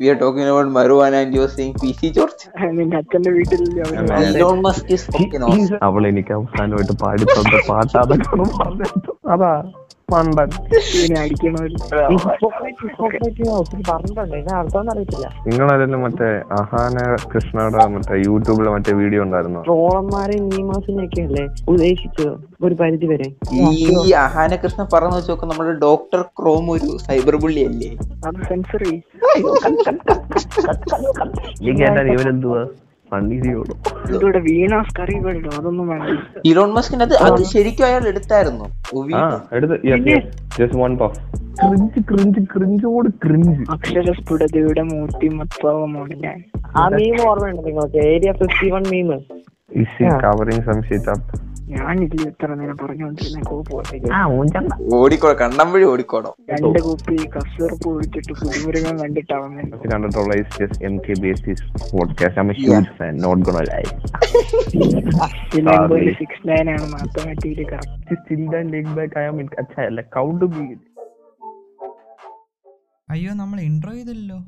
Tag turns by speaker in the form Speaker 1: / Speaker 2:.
Speaker 1: V are talking about Marwan and you are saying P C George
Speaker 2: നിന്റെ അച്ഛന്റെ വീട്ടിലല്ലേ അവർ
Speaker 3: അതെ.
Speaker 1: Elon Musk is fucking awesome.
Speaker 3: അവൾ എനിക്ക് അവസാനമായിട്ട് പാടി തന്ന പാട്ട് അതൊക്കെ ഒന്ന് അതാ മണ്ടൻ. നിങ്ങളതിൽ മറ്റേ അഹാന കൃഷ്ണയുടെ മറ്റേ യൂട്യൂബിലെ മറ്റേ വീഡിയോ ഉണ്ടായിരുന്നു?
Speaker 4: ട്രോളന്മാരെ നീമാസിനെയൊക്കെ അല്ലേ ഉദ്ദേശിച്ചത് ഒരു പരിധി വരെ?
Speaker 1: ഈ അഹാന കൃഷ്ണ പറഞ്ഞു വെച്ച് നോക്കാം നമ്മുടെ ഡോക്ടർ ക്രോം ഒരു സൈബർ ബുള്ളി അല്ലേ
Speaker 2: അത് സെൻസർ ഇതിലൂടെ വീണാസ് കറി വേണ്ടോ അതൊന്നും വേണ്ട.
Speaker 1: ഇലോൺ മസ്കിന് അത് അത് ശരിക്കും അയാൾ എടുത്തായിരുന്നു.
Speaker 3: ആ എടുത്ത് just one puff cringe cringe ക്രിഞ്ചോട് cringe.
Speaker 2: അക്ഷരസ്ഫുടതയുടെ മൂർത്തിമത്വമാണ് ഞാൻ
Speaker 4: ആ മീം ഓർമ്മയുണ്ട് നിങ്ങൾക്ക്. Area fifty one meme
Speaker 3: some shit up
Speaker 5: അയ്യോ നമ്മൾ ഇൻട്രോ ചെയ്തല്ലോ